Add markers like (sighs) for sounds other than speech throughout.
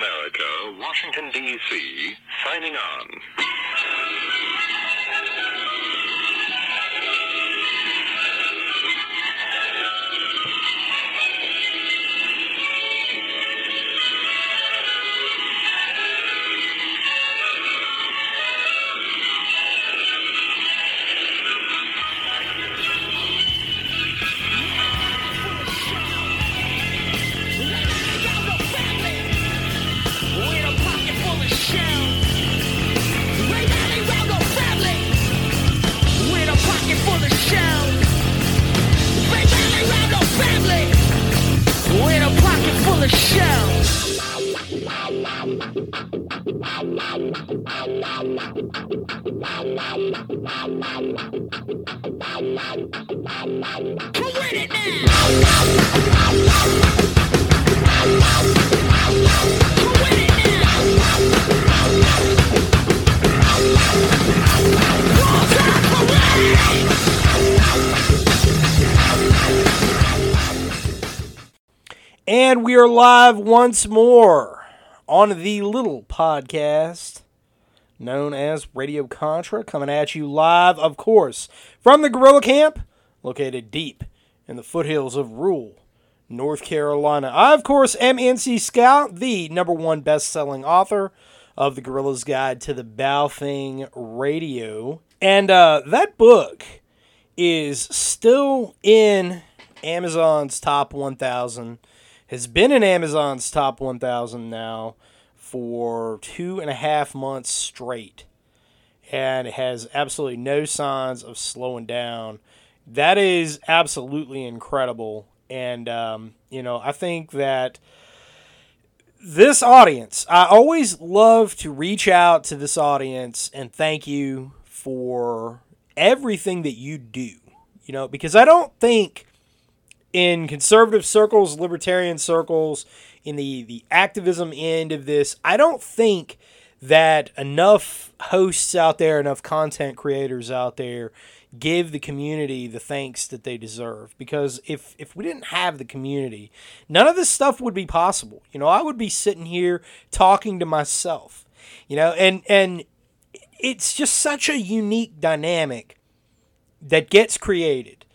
America, Washington, D.C., signing on. And we are live once more on the little podcast known as Radio Contra, coming at you live, of course, from the Guerrilla Camp, located deep in the foothills of rural North Carolina. I, of course, am NC Scout, the number one best selling author of The Guerrilla's Guide to the Baofeng Radio. And uh, that book is still in Amazon's top 1,000 has been in Amazon's top 1,000 now for two and a half months straight. And it has absolutely no signs of slowing down. That is absolutely incredible. And, um, you know, I think that this audience, I always love to reach out to this audience and thank you for everything that you do. You know, because I don't think in conservative circles, libertarian circles, in the, the activism end of this, I don't think that enough hosts out there, enough content creators out there give the community the thanks that they deserve. Because if, if we didn't have the community, none of this stuff would be possible. You know, I would be sitting here talking to myself, you know, and, and it's just such a unique dynamic that gets created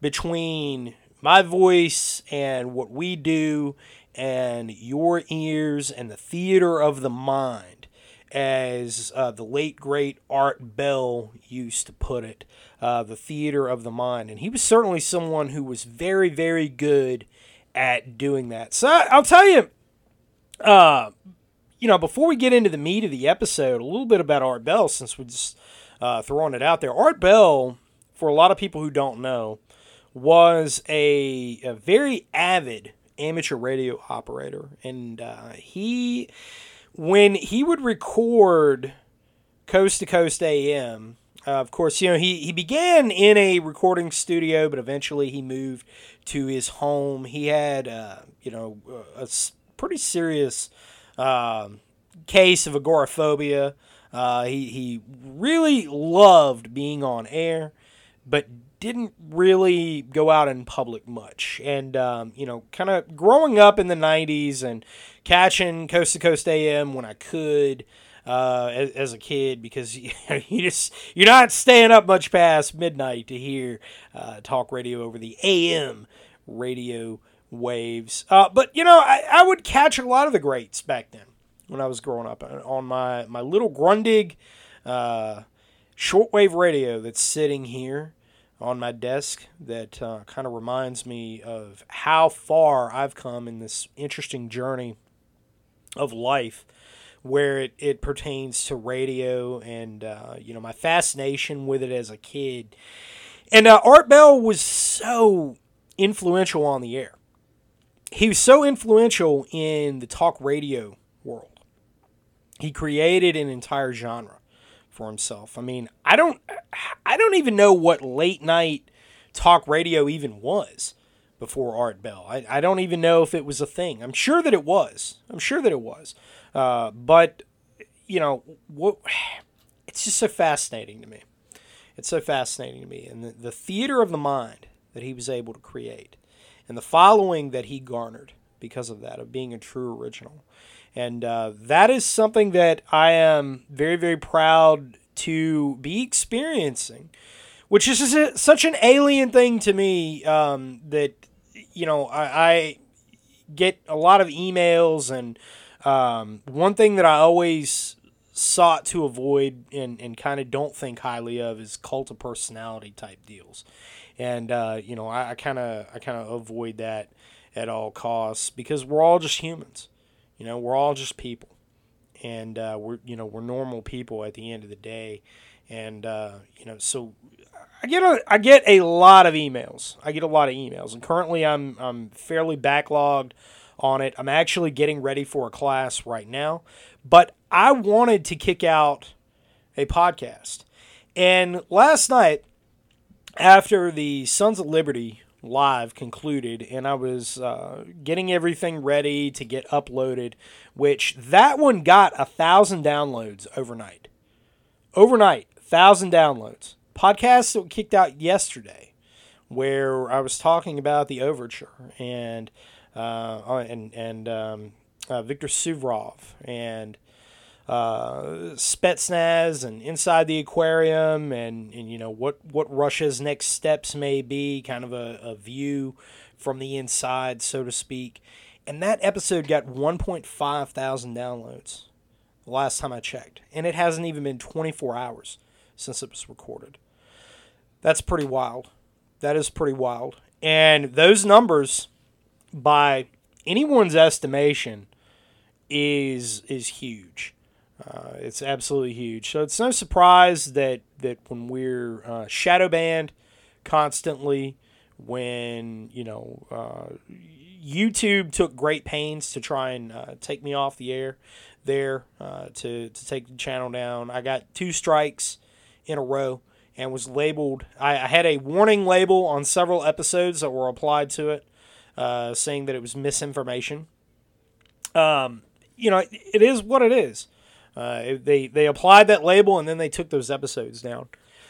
between my voice and what we do and your ears and the theater of the mind, as uh, the late great Art Bell used to put it, uh, the theater of the mind. And he was certainly someone who was very, very good at doing that. So I'll tell you, uh, you know, before we get into the meat of the episode, a little bit about Art Bell, since we're just uh, throwing it out there. Art Bell, for a lot of people who don't know, was a, a very avid amateur radio operator, and uh, he, when he would record Coast to Coast AM, uh, of course, you know he he began in a recording studio, but eventually he moved to his home. He had uh, you know a pretty serious um, case of agoraphobia. Uh, he he really loved being on air, but didn't really go out in public much. And, um, you know, kind of growing up in the 90s and catching Coast to Coast AM when I could. Uh, as, as, a kid, because (laughs) you, you, just you're not staying up much past midnight to hear uh, talk radio over the AM radio waves. Uh, but you know, I, I, would catch a lot of the greats back then when I was growing up uh, on my my little Grundig uh, shortwave radio that's sitting here on my desk that uh, kind of reminds me of how far I've come in this interesting journey of life where it, it pertains to radio and uh, you know my fascination with it as a kid. And uh, art bell was so influential on the air. He was so influential in the talk radio world. He created an entire genre for himself. I mean, I don't I don't even know what late night talk radio even was before Art Bell. I, I don't even know if it was a thing. I'm sure that it was. I'm sure that it was. Uh, but you know, what it's just so fascinating to me. It's so fascinating to me. And the, the theater of the mind that he was able to create and the following that he garnered because of that, of being a true original. And uh, that is something that I am very, very proud to be experiencing, which is a, such an alien thing to me um, that, you know, I, I, get a lot of emails. And um, one thing that I always sought to avoid and, and kind of don't think highly of is cult of personality type deals. And, uh, you know, I kind of I kind of avoid that at all costs because we're all just humans. You know, we're all just people, and uh, we're you know we're normal people at the end of the day, and uh, you know so I get a I get a lot of emails. I get a lot of emails, and currently I'm I'm fairly backlogged on it. I'm actually getting ready for a class right now, but I wanted to kick out a podcast, and last night after the Sons of Liberty live concluded and I was uh, getting everything ready to get uploaded, which that one got a thousand downloads overnight. Overnight, thousand downloads. Podcast that kicked out yesterday, where I was talking about the overture and uh, and and um, uh, Viktor Suvorov and uh, Spetsnaz and inside the aquarium and, and you know what, what Russia's next steps may be, kind of a, a view from the inside, so to speak. And that episode got 1.5 thousand downloads the last time I checked. And it hasn't even been 24 hours since it was recorded. That's pretty wild. That is pretty wild. And those numbers, by anyone's estimation, is is huge. Uh, it's absolutely huge. So it's no surprise that that when we're uh, shadow banned constantly, when you know uh, YouTube took great pains to try and uh, take me off the air there uh, to to take the channel down. I got two strikes in a row and was labeled. I, I had a warning label on several episodes that were applied to it, uh, saying that it was misinformation. Um, you know, it, it is what it is. Uh, they they applied that label and then they took those episodes down.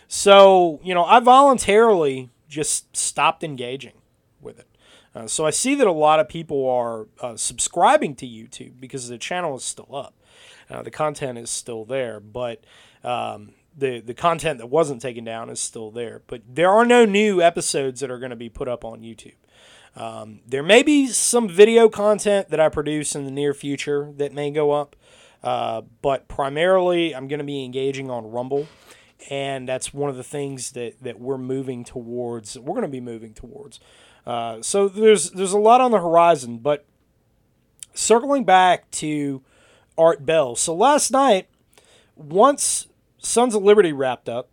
So you know, I voluntarily just stopped engaging with it. Uh, so I see that a lot of people are uh, subscribing to YouTube because the channel is still up. Uh, the content is still there, but um, the the content that wasn't taken down is still there. But there are no new episodes that are going to be put up on YouTube. Um, there may be some video content that I produce in the near future that may go up. Uh, but primarily, I'm going to be engaging on Rumble, and that's one of the things that, that we're moving towards. We're going to be moving towards. Uh, so there's there's a lot on the horizon, but circling back to Art Bell. So last night, once Sons of Liberty wrapped up,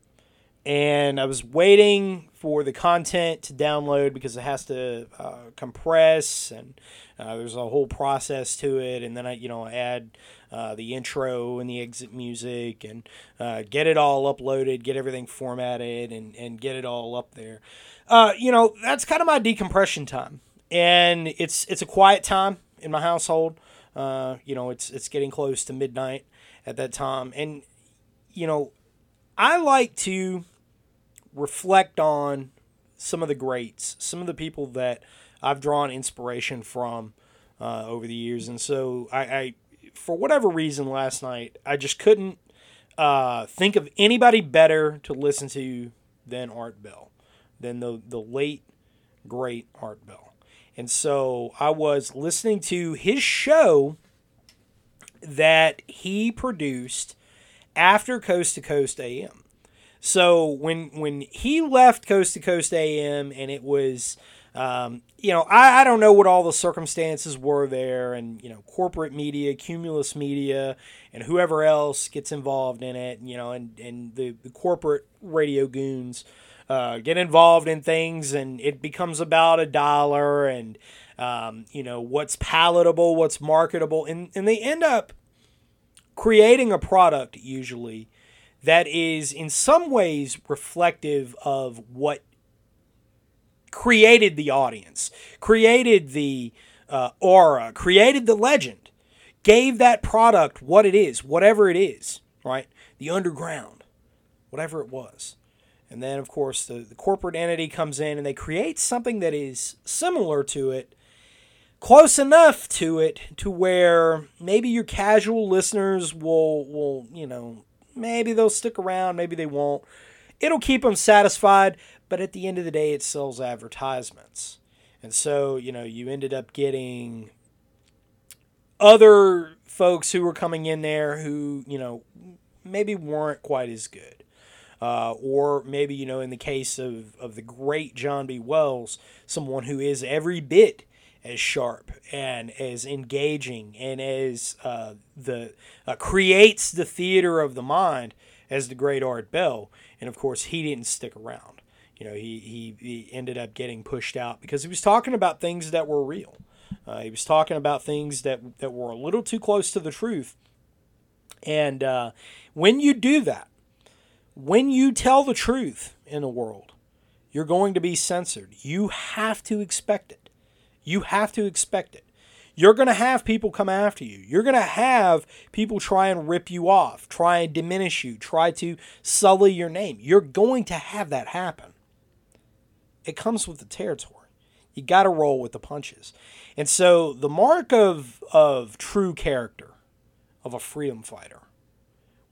and I was waiting for the content to download because it has to uh, compress and uh, there's a whole process to it. And then I, you know, add uh, the intro and the exit music and uh, get it all uploaded, get everything formatted, and and get it all up there. Uh, you know, that's kind of my decompression time, and it's it's a quiet time in my household. Uh, you know, it's it's getting close to midnight at that time, and you know, I like to reflect on some of the greats, some of the people that I've drawn inspiration from uh, over the years. And so I, I, for whatever reason, last night I just couldn't uh, think of anybody better to listen to than Art Bell, than the the late great Art Bell. And so I was listening to his show that he produced after Coast to Coast AM. So when when he left Coast to Coast AM and it was um, you know, I, I don't know what all the circumstances were there, and you know, corporate media, Cumulus Media, and whoever else gets involved in it, you know, and and the, the corporate radio goons uh, get involved in things, and it becomes about a dollar, and um, you know, what's palatable, what's marketable, and and they end up creating a product usually that is in some ways reflective of what created the audience, created the uh, aura, created the legend, gave that product what it is, whatever it is, right? The underground, whatever it was. And then, of course, the, the corporate entity comes in and they create something that is similar to it, close enough to it to where maybe your casual listeners will will you know maybe they'll stick around maybe they won't it'll keep them satisfied but at the end of the day it sells advertisements and so you know you ended up getting other folks who were coming in there who you know maybe weren't quite as good uh, or maybe you know in the case of, of the great john b wells someone who is every bit as sharp and as engaging and as uh, the uh, creates the theater of the mind as the great Art Bell. And of course, he didn't stick around. You know, he, he, he ended up getting pushed out because he was talking about things that were real. Uh, he was talking about things that, that were a little too close to the truth. And uh, when you do that, when you tell the truth in the world, you're going to be censored. You have to expect it. You have to expect it. You're going to have people come after you. You're going to have people try and rip you off, try and diminish you, try to sully your name. You're going to have that happen. It comes with the territory. You got to roll with the punches. And so the mark of of true character of a freedom fighter,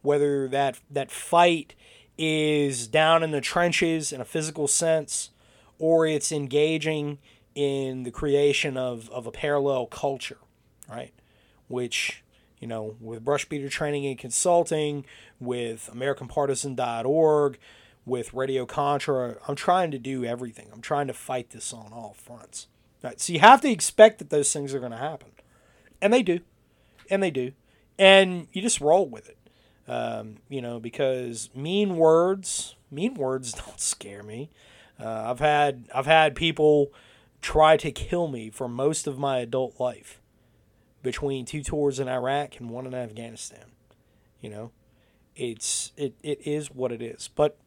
whether that that fight is down in the trenches in a physical sense or it's engaging in the creation of, of a parallel culture, right? Which, you know, with Brush Beater Training and Consulting, with AmericanPartisan.org, with Radio Contra, I'm trying to do everything. I'm trying to fight this on all fronts. Right? So you have to expect that those things are going to happen. And they do. And they do. And you just roll with it. Um, you know, because mean words, mean words (laughs) don't scare me. Uh, I've had I've had people try to kill me for most of my adult life between two tours in Iraq and one in Afghanistan. You know, it's it, it is what it is. But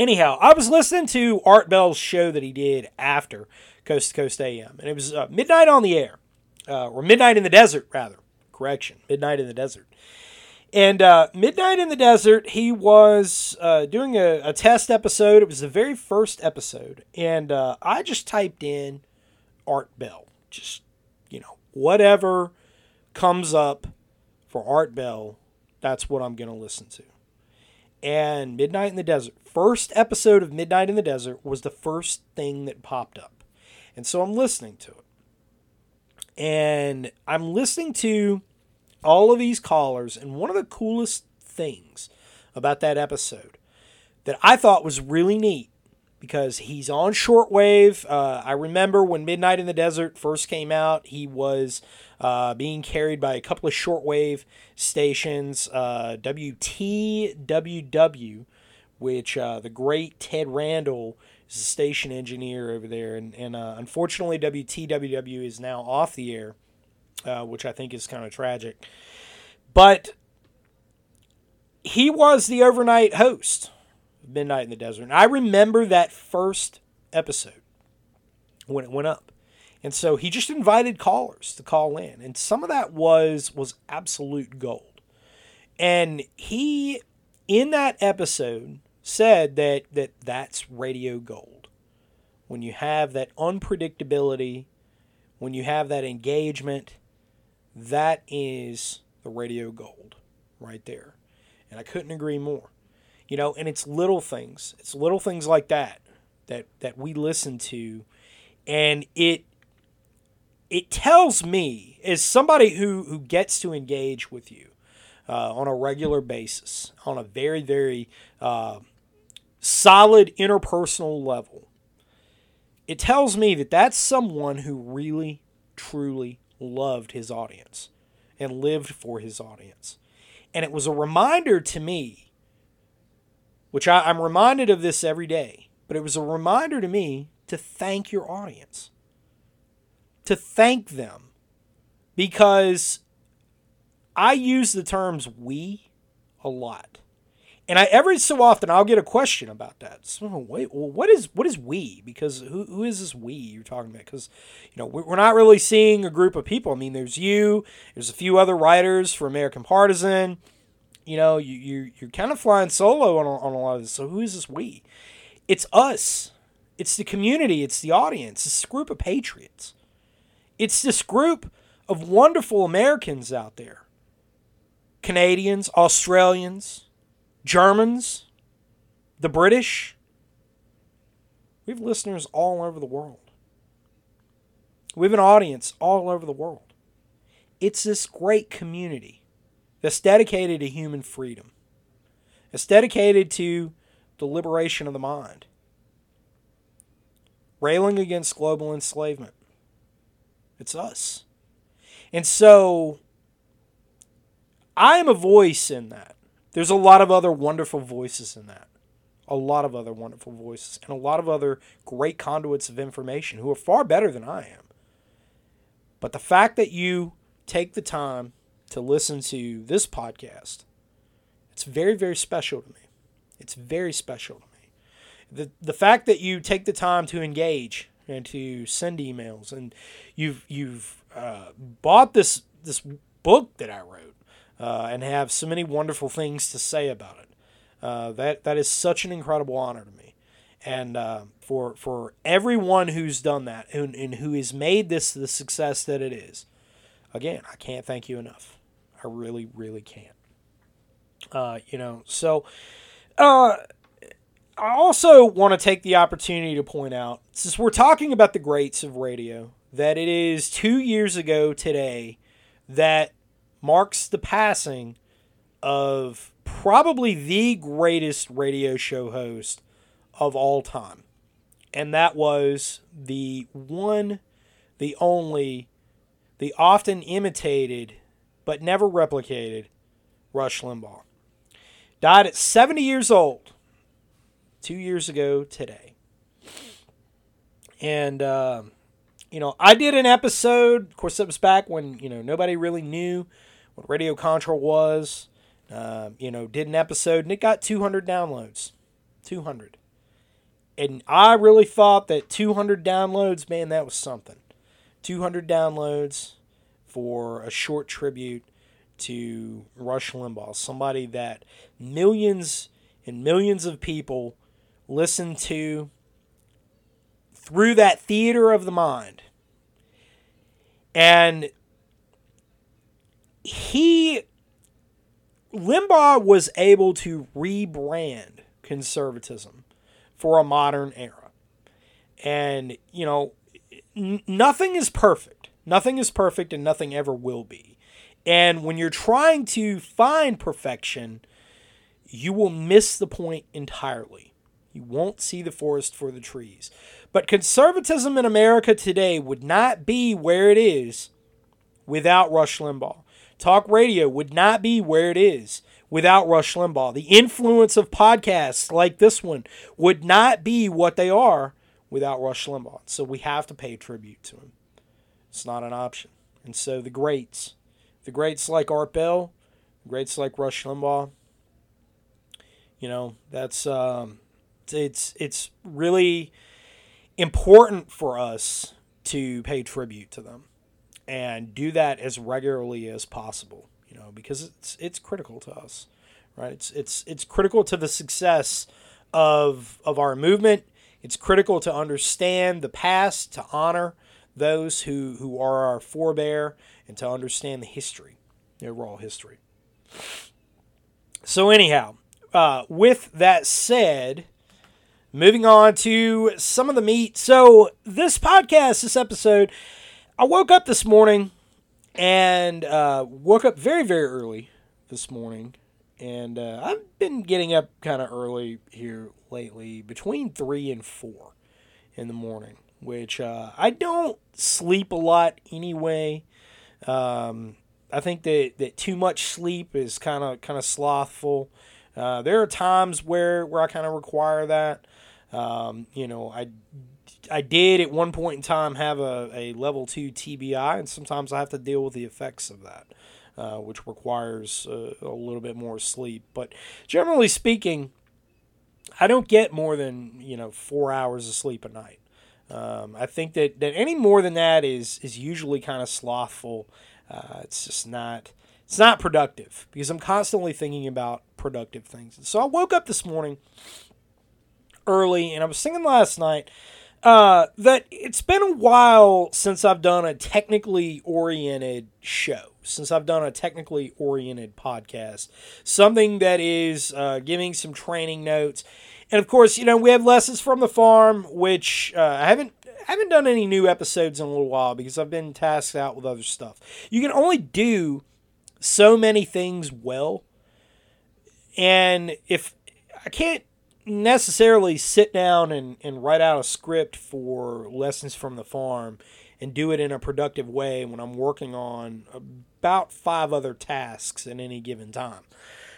anyhow, I was listening to Art Bell's show that he did after Coast to Coast AM, and it was uh, Midnight on the Air, uh, or Midnight in the Desert, rather. Correction, Midnight in the Desert. And uh, Midnight in the Desert, he was uh, doing a, a, test episode. It was the very first episode. And uh, I just typed in Art Bell. Just, you know, whatever comes up for Art Bell, that's what I'm going to listen to. And Midnight in the Desert, first episode of Midnight in the Desert was the first thing that popped up. And so I'm listening to it. And I'm listening to all of these callers. And one of the coolest things about that episode that I thought was really neat because he's on shortwave. Uh, I remember when Midnight in the Desert first came out, he was uh, being carried by a couple of shortwave stations, uh, WTWW, which uh, the great Ted Randall is a station engineer over there. And, and uh, unfortunately, WTWW is now off the air uh, which I think is kind of tragic. But he was the overnight host Midnight in the Desert. And I remember that first episode when it went up. And so he just invited callers to call in. And some of that was was absolute gold. And he in that episode said that that that's radio gold. When you have that unpredictability, when you have that engagement, that is the radio gold right there. And I couldn't agree more. You know, and it's little things. It's little things like that that that we listen to and it it tells me as somebody who who gets to engage with you uh, on a regular basis on a very very uh, solid interpersonal level it tells me that that's someone who really truly loved his audience and lived for his audience. And it was a reminder to me, which I, I'm reminded of this every day, but it was a reminder to me to thank your audience, to thank them, because I use the terms we a lot. And I every so often I'll get a question about that. So wait, well, what is what is we? Because who, who is this we you're talking about? Because you know we're not really seeing a group of people. I mean, there's you, there's a few other writers for American Partisan. You know, you you you're kind of flying solo on a, on a lot of this. So who is this we? It's us. It's the community. It's the audience. It's a group of patriots. It's this group of wonderful Americans out there Canadians, Australians, Germans, the British. We have listeners all over the world. We have an audience all over the world. It's this great community that's dedicated to human freedom. It's dedicated to the liberation of the mind, railing against global enslavement. It's us. And so I am a voice in that. There's a lot of other wonderful voices in that. A lot of other wonderful voices and a lot of other great conduits of information who are far better than I am. But the fact that you take the time to listen to this podcast, it's very, very special to me. It's very special to me. The, the fact that you take the time to engage and to send emails and you've, you've uh, bought this, this book that I wrote uh, and have so many wonderful things to say about it. Uh, that, that is such an incredible honor to me. And uh, for, for everyone who's done that and, and who has made this the success that it is, again, I can't thank you enough. I really, really can't. Uh, you know, so uh, I also want to take the opportunity to point out, since we're talking about the greats of radio, that it is two years ago today that marks the passing of probably the greatest radio show host of all time. And that was the one, the only, the often imitated but never replicated Rush Limbaugh. Died at 70 years old two years ago today. And, uh, you know, I did an episode. Of course, it was back when, you know, nobody really knew what Radio Contra was. Uh, you know, did an episode and it got 200 downloads. 200. And I really thought that 200 downloads, man, that was something. 200 downloads for a short tribute to Rush Limbaugh, somebody that millions and millions of people listen to through that theater of the mind. And he, Limbaugh was able to rebrand conservatism for a modern era. And, you know, n- nothing is perfect. Nothing is perfect and nothing ever will be. And when you're trying to find perfection, you will miss the point entirely. You won't see the forest for the trees. But conservatism in America today would not be where it is without Rush Limbaugh. Talk radio would not be where it is without Rush Limbaugh. The influence of podcasts like this one would not be what they are without Rush Limbaugh. So we have to pay tribute to him. It's not an option. And so the greats, the greats like Art Bell, greats like Rush Limbaugh, you know, that's um, it's it's really important for us to pay tribute to them and do that as regularly as possible, you know, because it's it's critical to us, right? It's it's it's critical to the success of of our movement. It's critical to understand the past, to honor those who, who are our forebear and to understand the history, the overall history. So, anyhow, uh, with that said, moving on to some of the meat. So, this podcast, this episode, I woke up this morning and uh, woke up very, very early this morning. And uh, I've been getting up kind of early here lately, between 3 and 4 in the morning which uh, I don't sleep a lot anyway. Um, I think that, that too much sleep is kind of kind of slothful. Uh, there are times where, where I kind of require that. Um, you know, I I did at one point in time have a, a level two TBI, and sometimes I have to deal with the effects of that, uh, which requires uh, a little bit more sleep. But generally speaking, I don't get more than you know four hours of sleep a night. Um, I think that, that any more than that is is usually kind of slothful. Uh, it's just not it's not productive because I'm constantly thinking about productive things. So I woke up this morning early and I was thinking last night uh, that it's been a while since I've done a technically oriented show, since I've done a technically oriented podcast, something that is uh, giving some training notes. And of course, you know, we have lessons from the farm, which uh, I haven't haven't done any new episodes in a little while because I've been tasked out with other stuff. You can only do so many things well. And if I can't necessarily sit down and, and write out a script for lessons from the farm and do it in a productive way when I'm working on about five other tasks at any given time.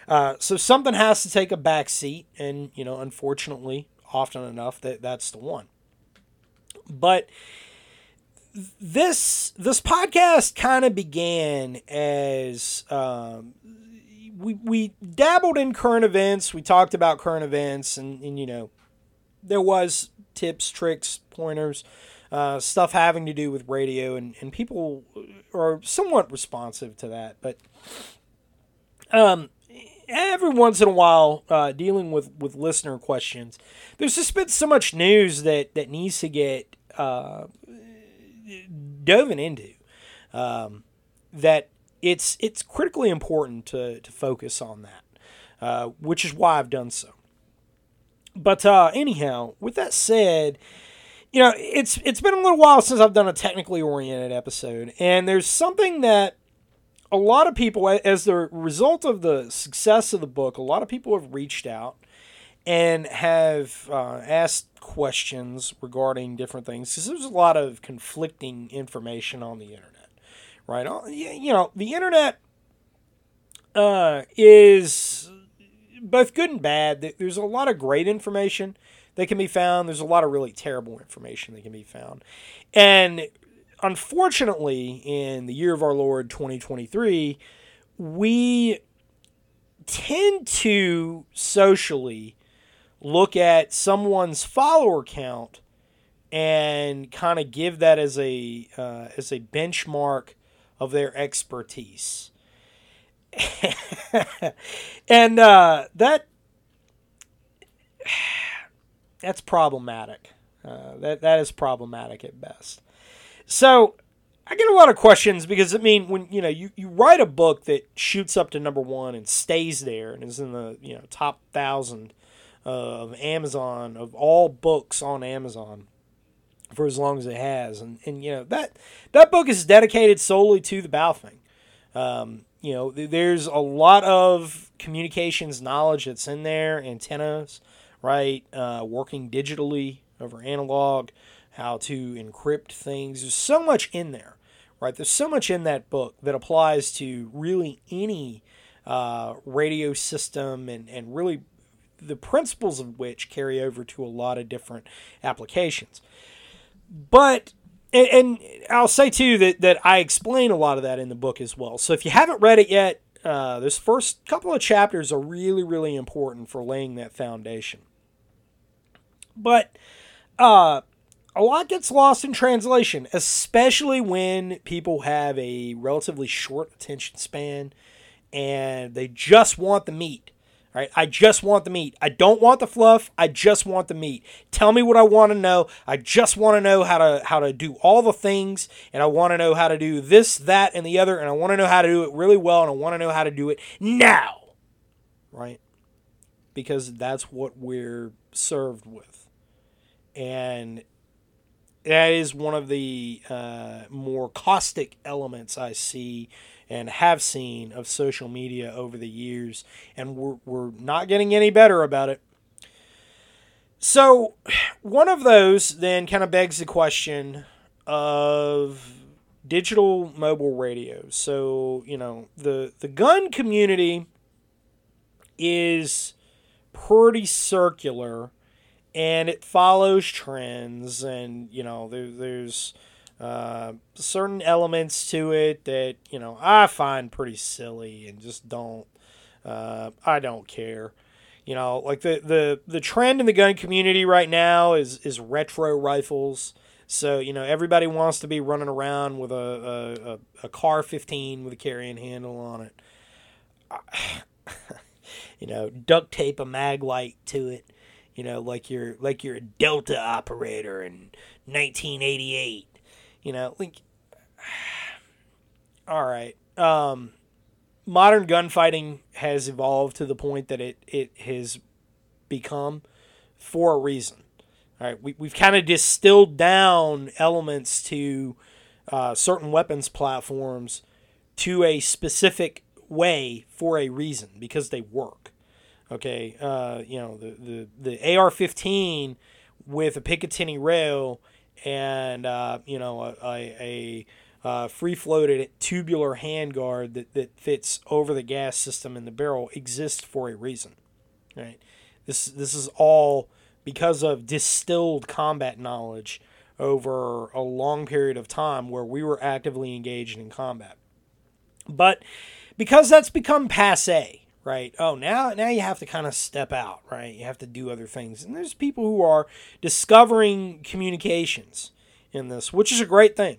Uh, so something has to take a back seat, and you know, unfortunately, often enough that that's the one. But this this podcast kind of began as um, we we dabbled in current events. We talked about current events, and, and you know, there was tips, tricks, pointers, uh, stuff having to do with radio, and, and people are somewhat responsive to that. But um, every once in a while, uh, dealing with, with listener questions, there's just been so much news that, that needs to get uh, dove into um, that it's it's critically important to, to focus on that, uh, which is why I've done so. But uh, anyhow, with that said, you know it's it's been a little while since I've done a technically oriented episode, and there's something that a lot of people, as the result of the success of the book, a lot of people have reached out and have uh, asked questions regarding different things because there's a lot of conflicting information on the internet right? You know, the internet uh, is both good and bad. There's a lot of great information that can be found. There's a lot of really terrible information that can be found. And unfortunately, in the year of our Lord 2023, we tend to socially look at someone's follower count and kind of give that as a uh, as a benchmark of their expertise. (laughs) and uh, that that's problematic. Uh, that that is problematic at best. So I get a lot of questions because I mean when you know you, you write a book that shoots up to number one and stays there and is in the you know top thousand of Amazon of all books on Amazon for as long as it has. And, and you know, that, that book is dedicated solely to the Baofeng. Um, you know, there's a lot of communications knowledge that's in there, antennas, right? Uh, working digitally over analog, how to encrypt things. There's so much in there, right? There's so much in that book that applies to really any uh, radio system and, and really the principles of which carry over to a lot of different applications. But and, and, I'll say too that that I explain a lot of that in the book as well. So if you haven't read it yet, uh, this first couple of chapters are really really important for laying that foundation. But uh, a lot gets lost in translation, especially when people have a relatively short attention span and they just want the meat. Right? I just want the meat. I don't want the fluff. I just want the meat. Tell me what I want to know. I just want to know how to how to do all the things and I want to know how to do this, that and the other and I want to know how to do it really well and I want to know how to do it now. Right? Because that's what we're served with. And that is one of the uh, more caustic elements I see and have seen of social media over the years, and we're, we're not getting any better about it. So, one of those then kind of begs the question of digital mobile radios. So, you know, the, the gun community is pretty circular and it follows trends, and, you know, there, there's uh, certain elements to it that you know I find pretty silly and just don't uh, I don't care. You know, like the, the the trend in the gun community right now is is retro rifles. So you know everybody wants to be running around with a a, a CAR 15 with a carrying handle on it. (sighs) you know, duct tape a mag light to it you know, like you're like you're a Delta operator in 1988. You know, like (sighs) all right. Um, modern gunfighting has evolved to the point that it it has become for a reason. All right, we, we've kind of distilled down elements to uh, certain weapons platforms to a specific way for a reason because they work. Okay, uh, you know the the, the AR-15 with a Picatinny rail and uh, you know a, a, a uh, free floated tubular handguard that, that fits over the gas system in the barrel exists for a reason. Right. This this is all because of distilled combat knowledge over a long period of time where we were actively engaged in combat. But because that's become passe, right? Oh, now now you have to kind of step out, right? You have to do other things. And there's people who are discovering communications in this, which is a great thing.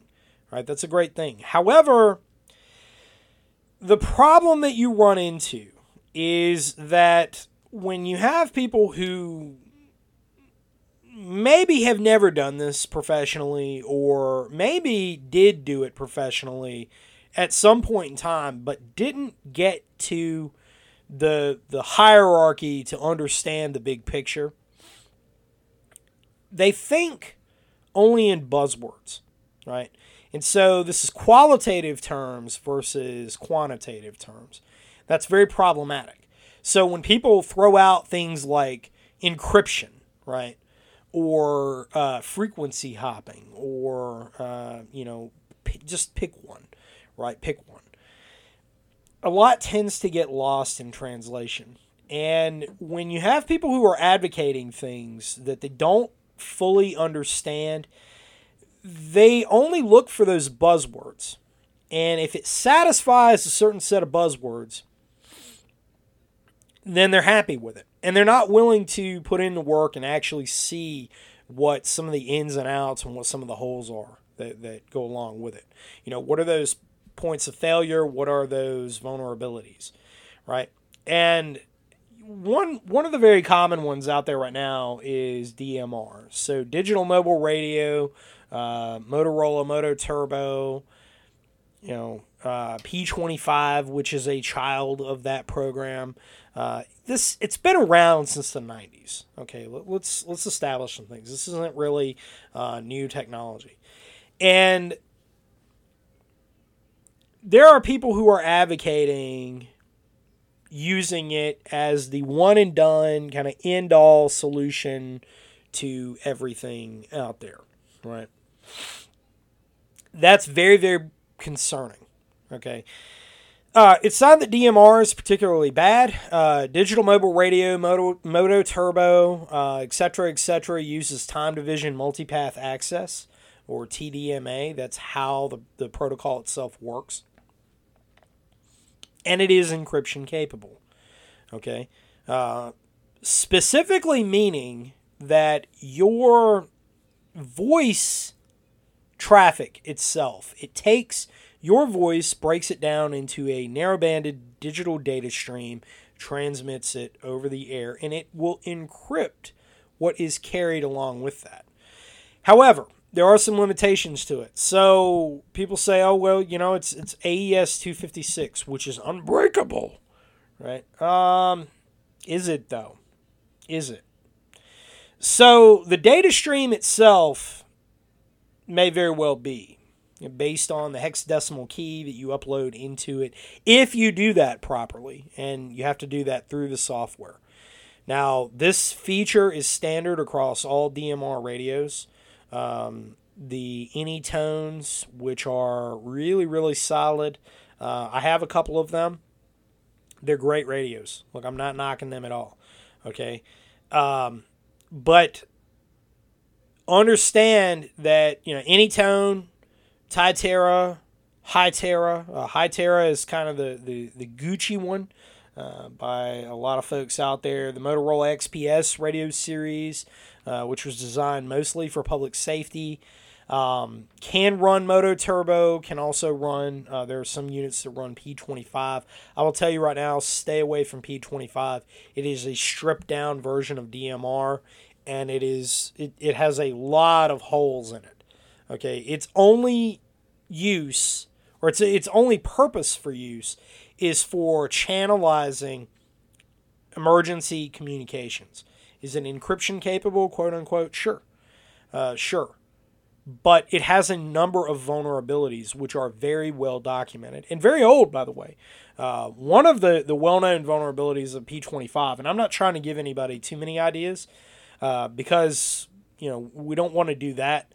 Right? That's a great thing. However, the problem that you run into is that when you have people who maybe have never done this professionally or maybe did do it professionally at some point in time but didn't get to the the hierarchy to understand the big picture they think only in buzzwords right and so this is qualitative terms versus quantitative terms that's very problematic so when people throw out things like encryption right or uh, frequency hopping, or uh, you know, p- just pick one, right? Pick one. A lot tends to get lost in translation, and when you have people who are advocating things that they don't fully understand, they only look for those buzzwords, and if it satisfies a certain set of buzzwords, then they're happy with it. And they're not willing to put in the work and actually see what some of the ins and outs and what some of the holes are that, that go along with it. You know, what are those points of failure? What are those vulnerabilities? Right? And one one of the very common ones out there right now is DMR. So digital mobile radio, uh, Motorola Moto Turbo, you know, uh, P25, which is a child of that program. Uh, this it's been around since the 90s. Okay, let, us let's establish some things. This isn't really uh, new technology, and there are people who are advocating using it as the one and done kind of end all solution to everything out there, right? That's very very concerning. Okay. Uh, it's not that DMR is particularly bad. Uh, digital mobile radio, Moto, Moto Turbo, uh, etc., etc., uses time division multipath access or TDMA. That's how the, the protocol itself works. And it is encryption capable. Okay. Uh, specifically meaning that your voice traffic itself, it takes your voice breaks it down into a narrowbanded digital data stream, transmits it over the air, and it will encrypt what is carried along with that. However, there are some limitations to it. So people say, "Oh well, you know, it's it's AES 256, which is unbreakable." Right? Um is it though? Is it? So the data stream itself may very well be based on the hexadecimal key that you upload into it if you do that properly and you have to do that through the software now this feature is standard across all dmr radios um, the Anytones which are really really solid uh, i have a couple of them they're great radios look i'm not knocking them at all okay um, but understand that you know Anytone Hytera, Hytera. Uh, Hytera is kind of the, the, the Gucci one uh, by a lot of folks out there. The Motorola XPS radio series, uh, which was designed mostly for public safety. Um, can run Moto Turbo, can also run, uh, there are some units that run P25. I will tell you right now, stay away from P25. It is a stripped down version of DMR, and it is it, it has a lot of holes in it. Okay, its only use, or its its only purpose for use, is for channelizing emergency communications. Is it encryption capable, quote unquote? Sure. Uh, sure. But it has a number of vulnerabilities which are very well documented and very old, by the way. Uh, one of the, the well known vulnerabilities of P25, and I'm not trying to give anybody too many ideas uh, because you know we don't want to do that.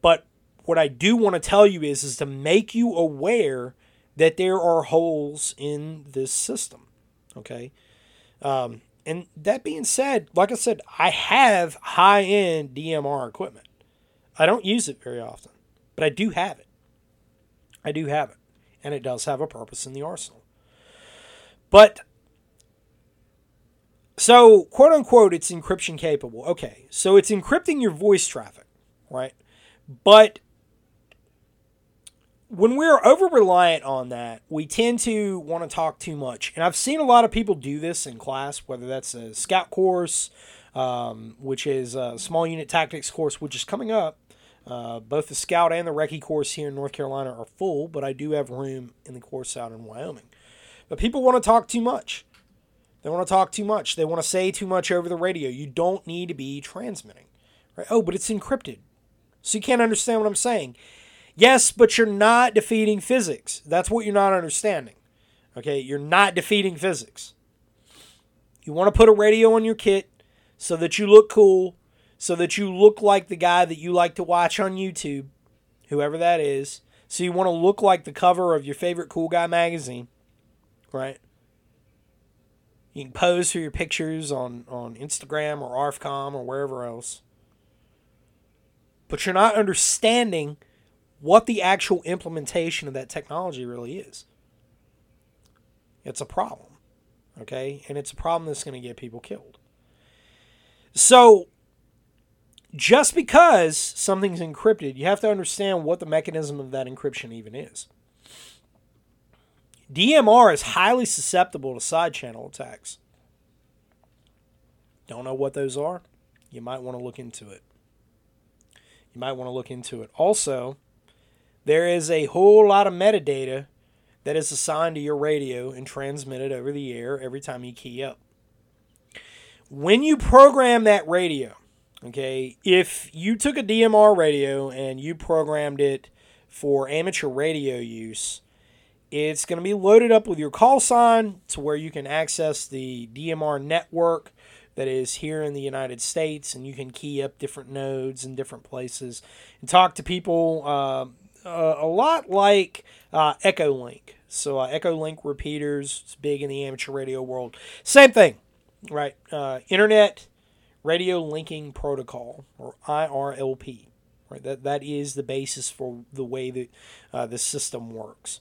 But what I do want to tell you is is to make you aware that there are holes in this system. Okay. Um, and that being said, like I said, I have high end DMR equipment. I don't use it very often, but I do have it. I do have it. And it does have a purpose in the arsenal. But, so, quote unquote, it's encryption capable. Okay, so it's encrypting your voice traffic, right? But when we're over reliant on that, we tend to want to talk too much. And I've seen a lot of people do this in class, whether that's a scout course, um, which is a small unit tactics course, which is coming up. Uh, both the scout and the recce course here in North Carolina are full, but I do have room in the course out in Wyoming. But people want to talk too much. They want to talk too much. They want to say too much over the radio. You don't need to be transmitting. Right? Oh, but it's encrypted. So you can't understand what I'm saying Yes, but you're not defeating physics. That's what you're not understanding. Okay, you're not defeating physics. You want to put a radio on your kit so that you look cool, so that you look like the guy that you like to watch on YouTube, whoever that is. So you want to look like the cover of your favorite cool guy magazine, right? You can pose for your pictures on, on Instagram or ARFCOM or wherever else. But you're not understanding what the actual implementation of that technology really is. It's a problem. Okay? And it's a problem that's going to get people killed. So, just because something's encrypted, you have to understand what the mechanism of that encryption even is. DMR is highly susceptible to side channel attacks. Don't know what those are? You might want to look into it. You might want to look into it. Also, there is a whole lot of metadata that is assigned to your radio and transmitted over the air every time you key up. When you program that radio, okay, if you took a DMR radio and you programmed it for amateur radio use, it's going to be loaded up with your call sign to where you can access the DMR network that is here in the United States, and you can key up different nodes in different places and talk to people uh, uh, a lot like uh, Echolink. So uh, Echolink repeaters, it's big in the amateur radio world. Same thing, right? Uh, Internet Radio Linking Protocol, or IRLP. Right, that that is the basis for the way that uh, the system works.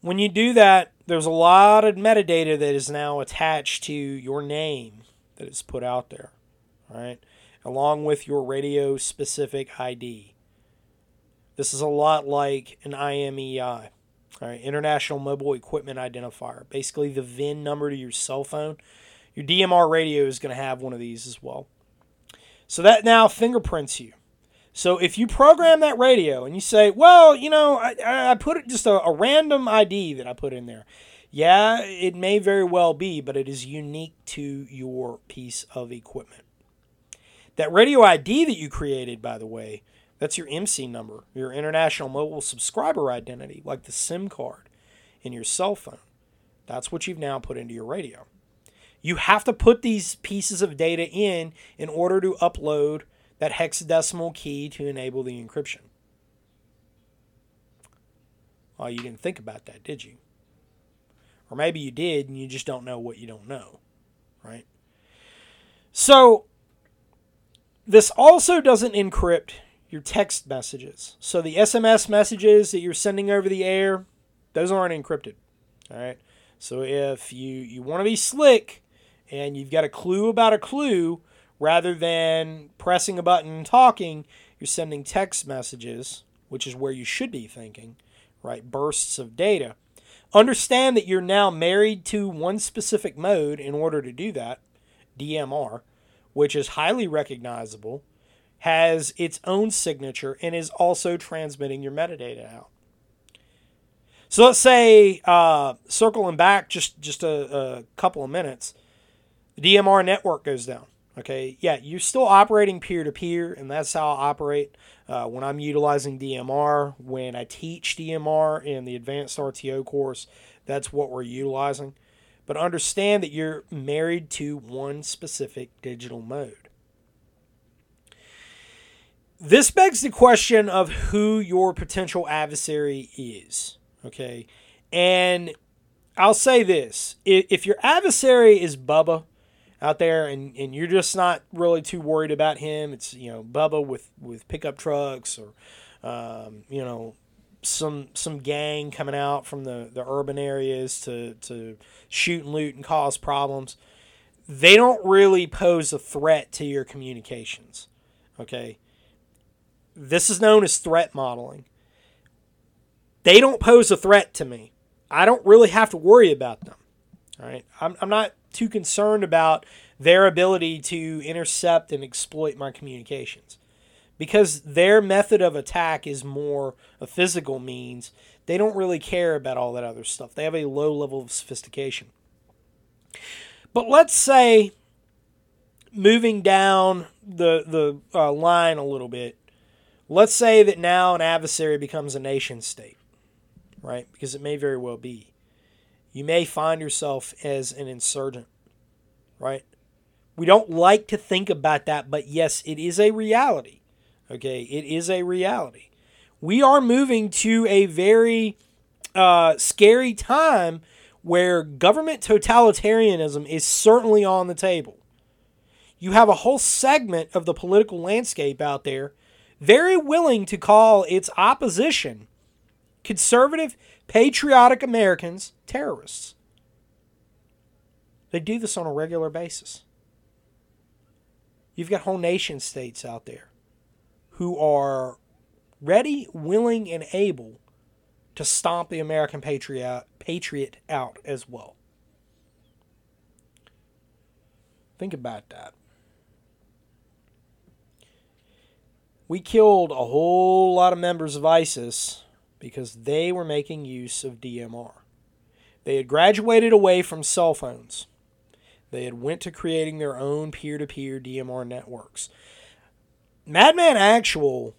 When you do that, there's a lot of metadata that is now attached to your name that is put out there, right? Along with your radio specific ID. This is a lot like an IMEI, all right, International Mobile Equipment Identifier. Basically, the VIN number to your cell phone. Your DMR radio is going to have one of these as well. So that now fingerprints you. So if you program that radio and you say, well, you know, I, I put just a, a random ID that I put in there. Yeah, it may very well be, but it is unique to your piece of equipment. That radio ID that you created, by the way, that's your IMSI number, your international mobile subscriber identity, like the SIM card in your cell phone. That's what you've now put into your radio. You have to put these pieces of data in in order to upload that hexadecimal key to enable the encryption. Well, you didn't think about that, did you? Or maybe you did and you just don't know what you don't know, right? So, this also doesn't encrypt your text messages. So the SMS messages that you're sending over the air, those aren't encrypted. All right. So if you you want to be slick and you've got a clue about a clue rather than pressing a button and talking, you're sending text messages, which is where you should be thinking, right? Bursts of data. Understand that you're now married to one specific mode in order to do that, DMR, which is highly recognizable, has its own signature, and is also transmitting your metadata out. So let's say, uh, circling back just, just a, a couple of minutes, the DMR network goes down. Okay, yeah, you're still operating peer to peer, and that's how I operate uh, when I'm utilizing DMR. When I teach DMR in the advanced RTO course, that's what we're utilizing. But understand that you're married to one specific digital mode. This begs the question of who your potential adversary is. Okay, and I'll say this if your adversary is Bubba, out there and, and you're just not really too worried about him. It's, you know, Bubba with, with pickup trucks or, um, you know, some some gang coming out from the, the urban areas to, to shoot and loot and cause problems. They don't really pose a threat to your communications. Okay. This is known as threat modeling. They don't pose a threat to me. I don't really have to worry about them. All right. I'm, I'm not too concerned about their ability to intercept and exploit my communications. Because their method of attack is more a physical means, they don't really care about all that other stuff. They have a low level of sophistication. But let's say, moving down the, the uh, line a little bit, let's say that now an adversary becomes a nation state, right? Because it may very well be you may find yourself as an insurgent, right? We don't like to think about that, but yes, it is a reality. Okay, it is a reality. We are moving to a very uh, scary time where government totalitarianism is certainly on the table. You have a whole segment of the political landscape out there very willing to call its opposition conservative patriotic Americans terrorists. They do this on a regular basis. You've got whole nation states out there who are ready, willing, and able to stomp the American patriot, patriot out as well. Think about that. We killed a whole lot of members of ISIS because they were making use of DMR. They had graduated away from cell phones. They had went to creating their own peer-to-peer DMR networks. Madman Actual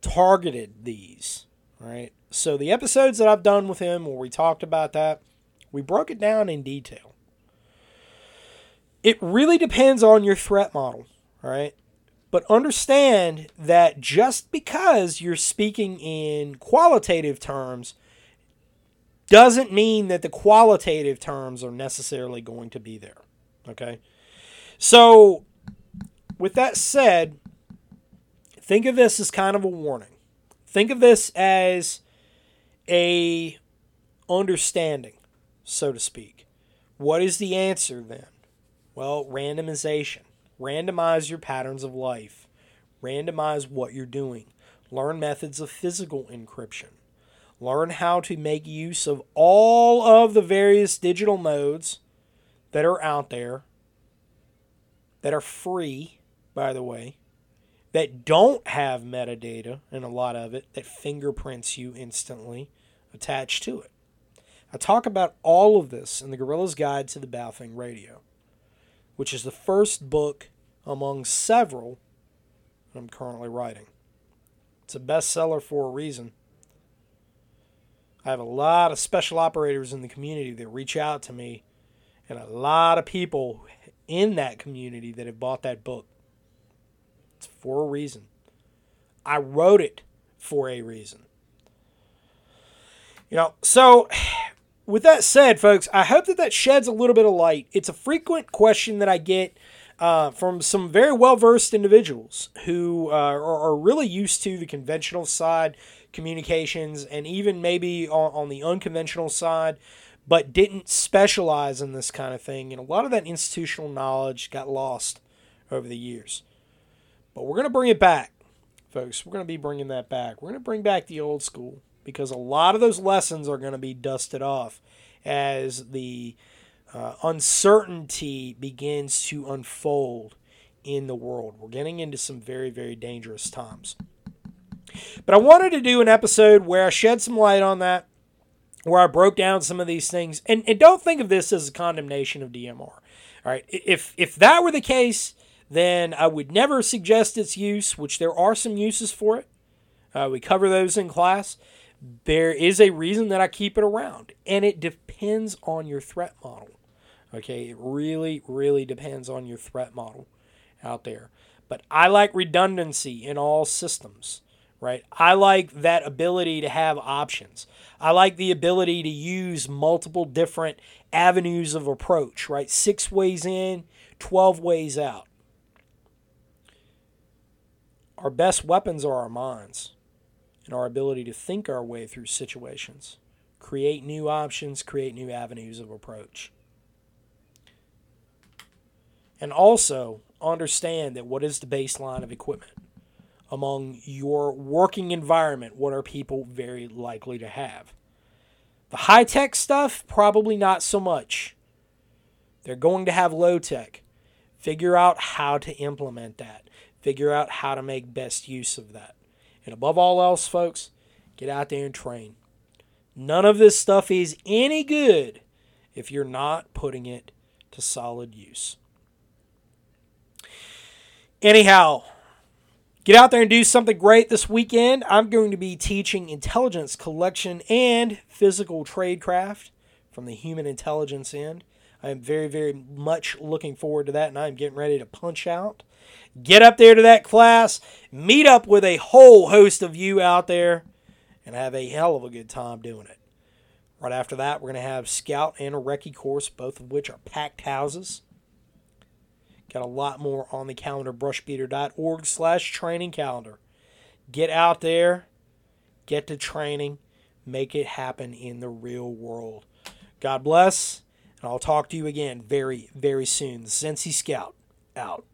targeted these, right? So the episodes that I've done with him where we talked about that, we broke it down in detail. It really depends on your threat model, right? But understand that just because you're speaking in qualitative terms doesn't mean that the qualitative terms are necessarily going to be there. Okay? So, with that said, think of this as kind of a warning. Think of this as a understanding, so to speak. What is the answer then? Well, randomization. Randomize your patterns of life. Randomize what you're doing. Learn methods of physical encryption. Learn how to make use of all of the various digital modes that are out there that are free, by the way, that don't have metadata, and a lot of it that fingerprints you instantly attached to it. I talk about all of this in the Guerrilla's Guide to the Baofeng Radio, which is the first book among several I'm currently writing. It's a bestseller for a reason. I have a lot of special operators in the community that reach out to me, and a lot of people in that community that have bought that book. It's for a reason. I wrote it for a reason. You know, so with that said, folks, I hope that that sheds a little bit of light. It's a frequent question that I get uh, from some very well versed individuals who uh, are, are, really used to the conventional side communications and even maybe on, on, the unconventional side, but didn't specialize in this kind of thing. And a lot of that institutional knowledge got lost over the years. But we're going to bring it back. folks. We're going to be bringing that back. We're going to bring back the old school because a lot of those lessons are going to be dusted off as the uh, uncertainty begins to unfold in the world. We're getting into some very, very dangerous times. But I wanted to do an episode where I shed some light on that, where I broke down some of these things. And, and don't think of this as a condemnation of DMR. All right. If, if that were the case, then I would never suggest its use, which there are some uses for it. Uh, we cover those in class. There is a reason that I keep it around, and it depends on your threat model. Okay, it really, really depends on your threat model out there. But I like redundancy in all systems, right? I like that ability to have options. I like the ability to use multiple different avenues of approach, right? Six ways in, 12 ways out. Our best weapons are our minds and our ability to think our way through situations, create new options, create new avenues of approach. And also understand that what is the baseline of equipment among your working environment? What are people very likely to have? The high tech stuff, probably not so much. They're going to have low tech. Figure out how to implement that. Figure out how to make best use of that. And above all else, folks, get out there and train. None of this stuff is any good if you're not putting it to solid use. Anyhow, get out there and do something great this weekend. I'm going to be teaching intelligence collection and physical tradecraft from the human intelligence end. I am very, very much looking forward to that, and I'm getting ready to punch out. Get up there to that class, meet up with a whole host of you out there, and have a hell of a good time doing it. Right after that, we're going to have Scout and a Recce course, both of which are packed houses. Got a lot more on the calendar, brushbeater.org slash training calendar. Get out there, get to training, make it happen in the real world. God bless, and I'll talk to you again very, very soon. The Scout, out.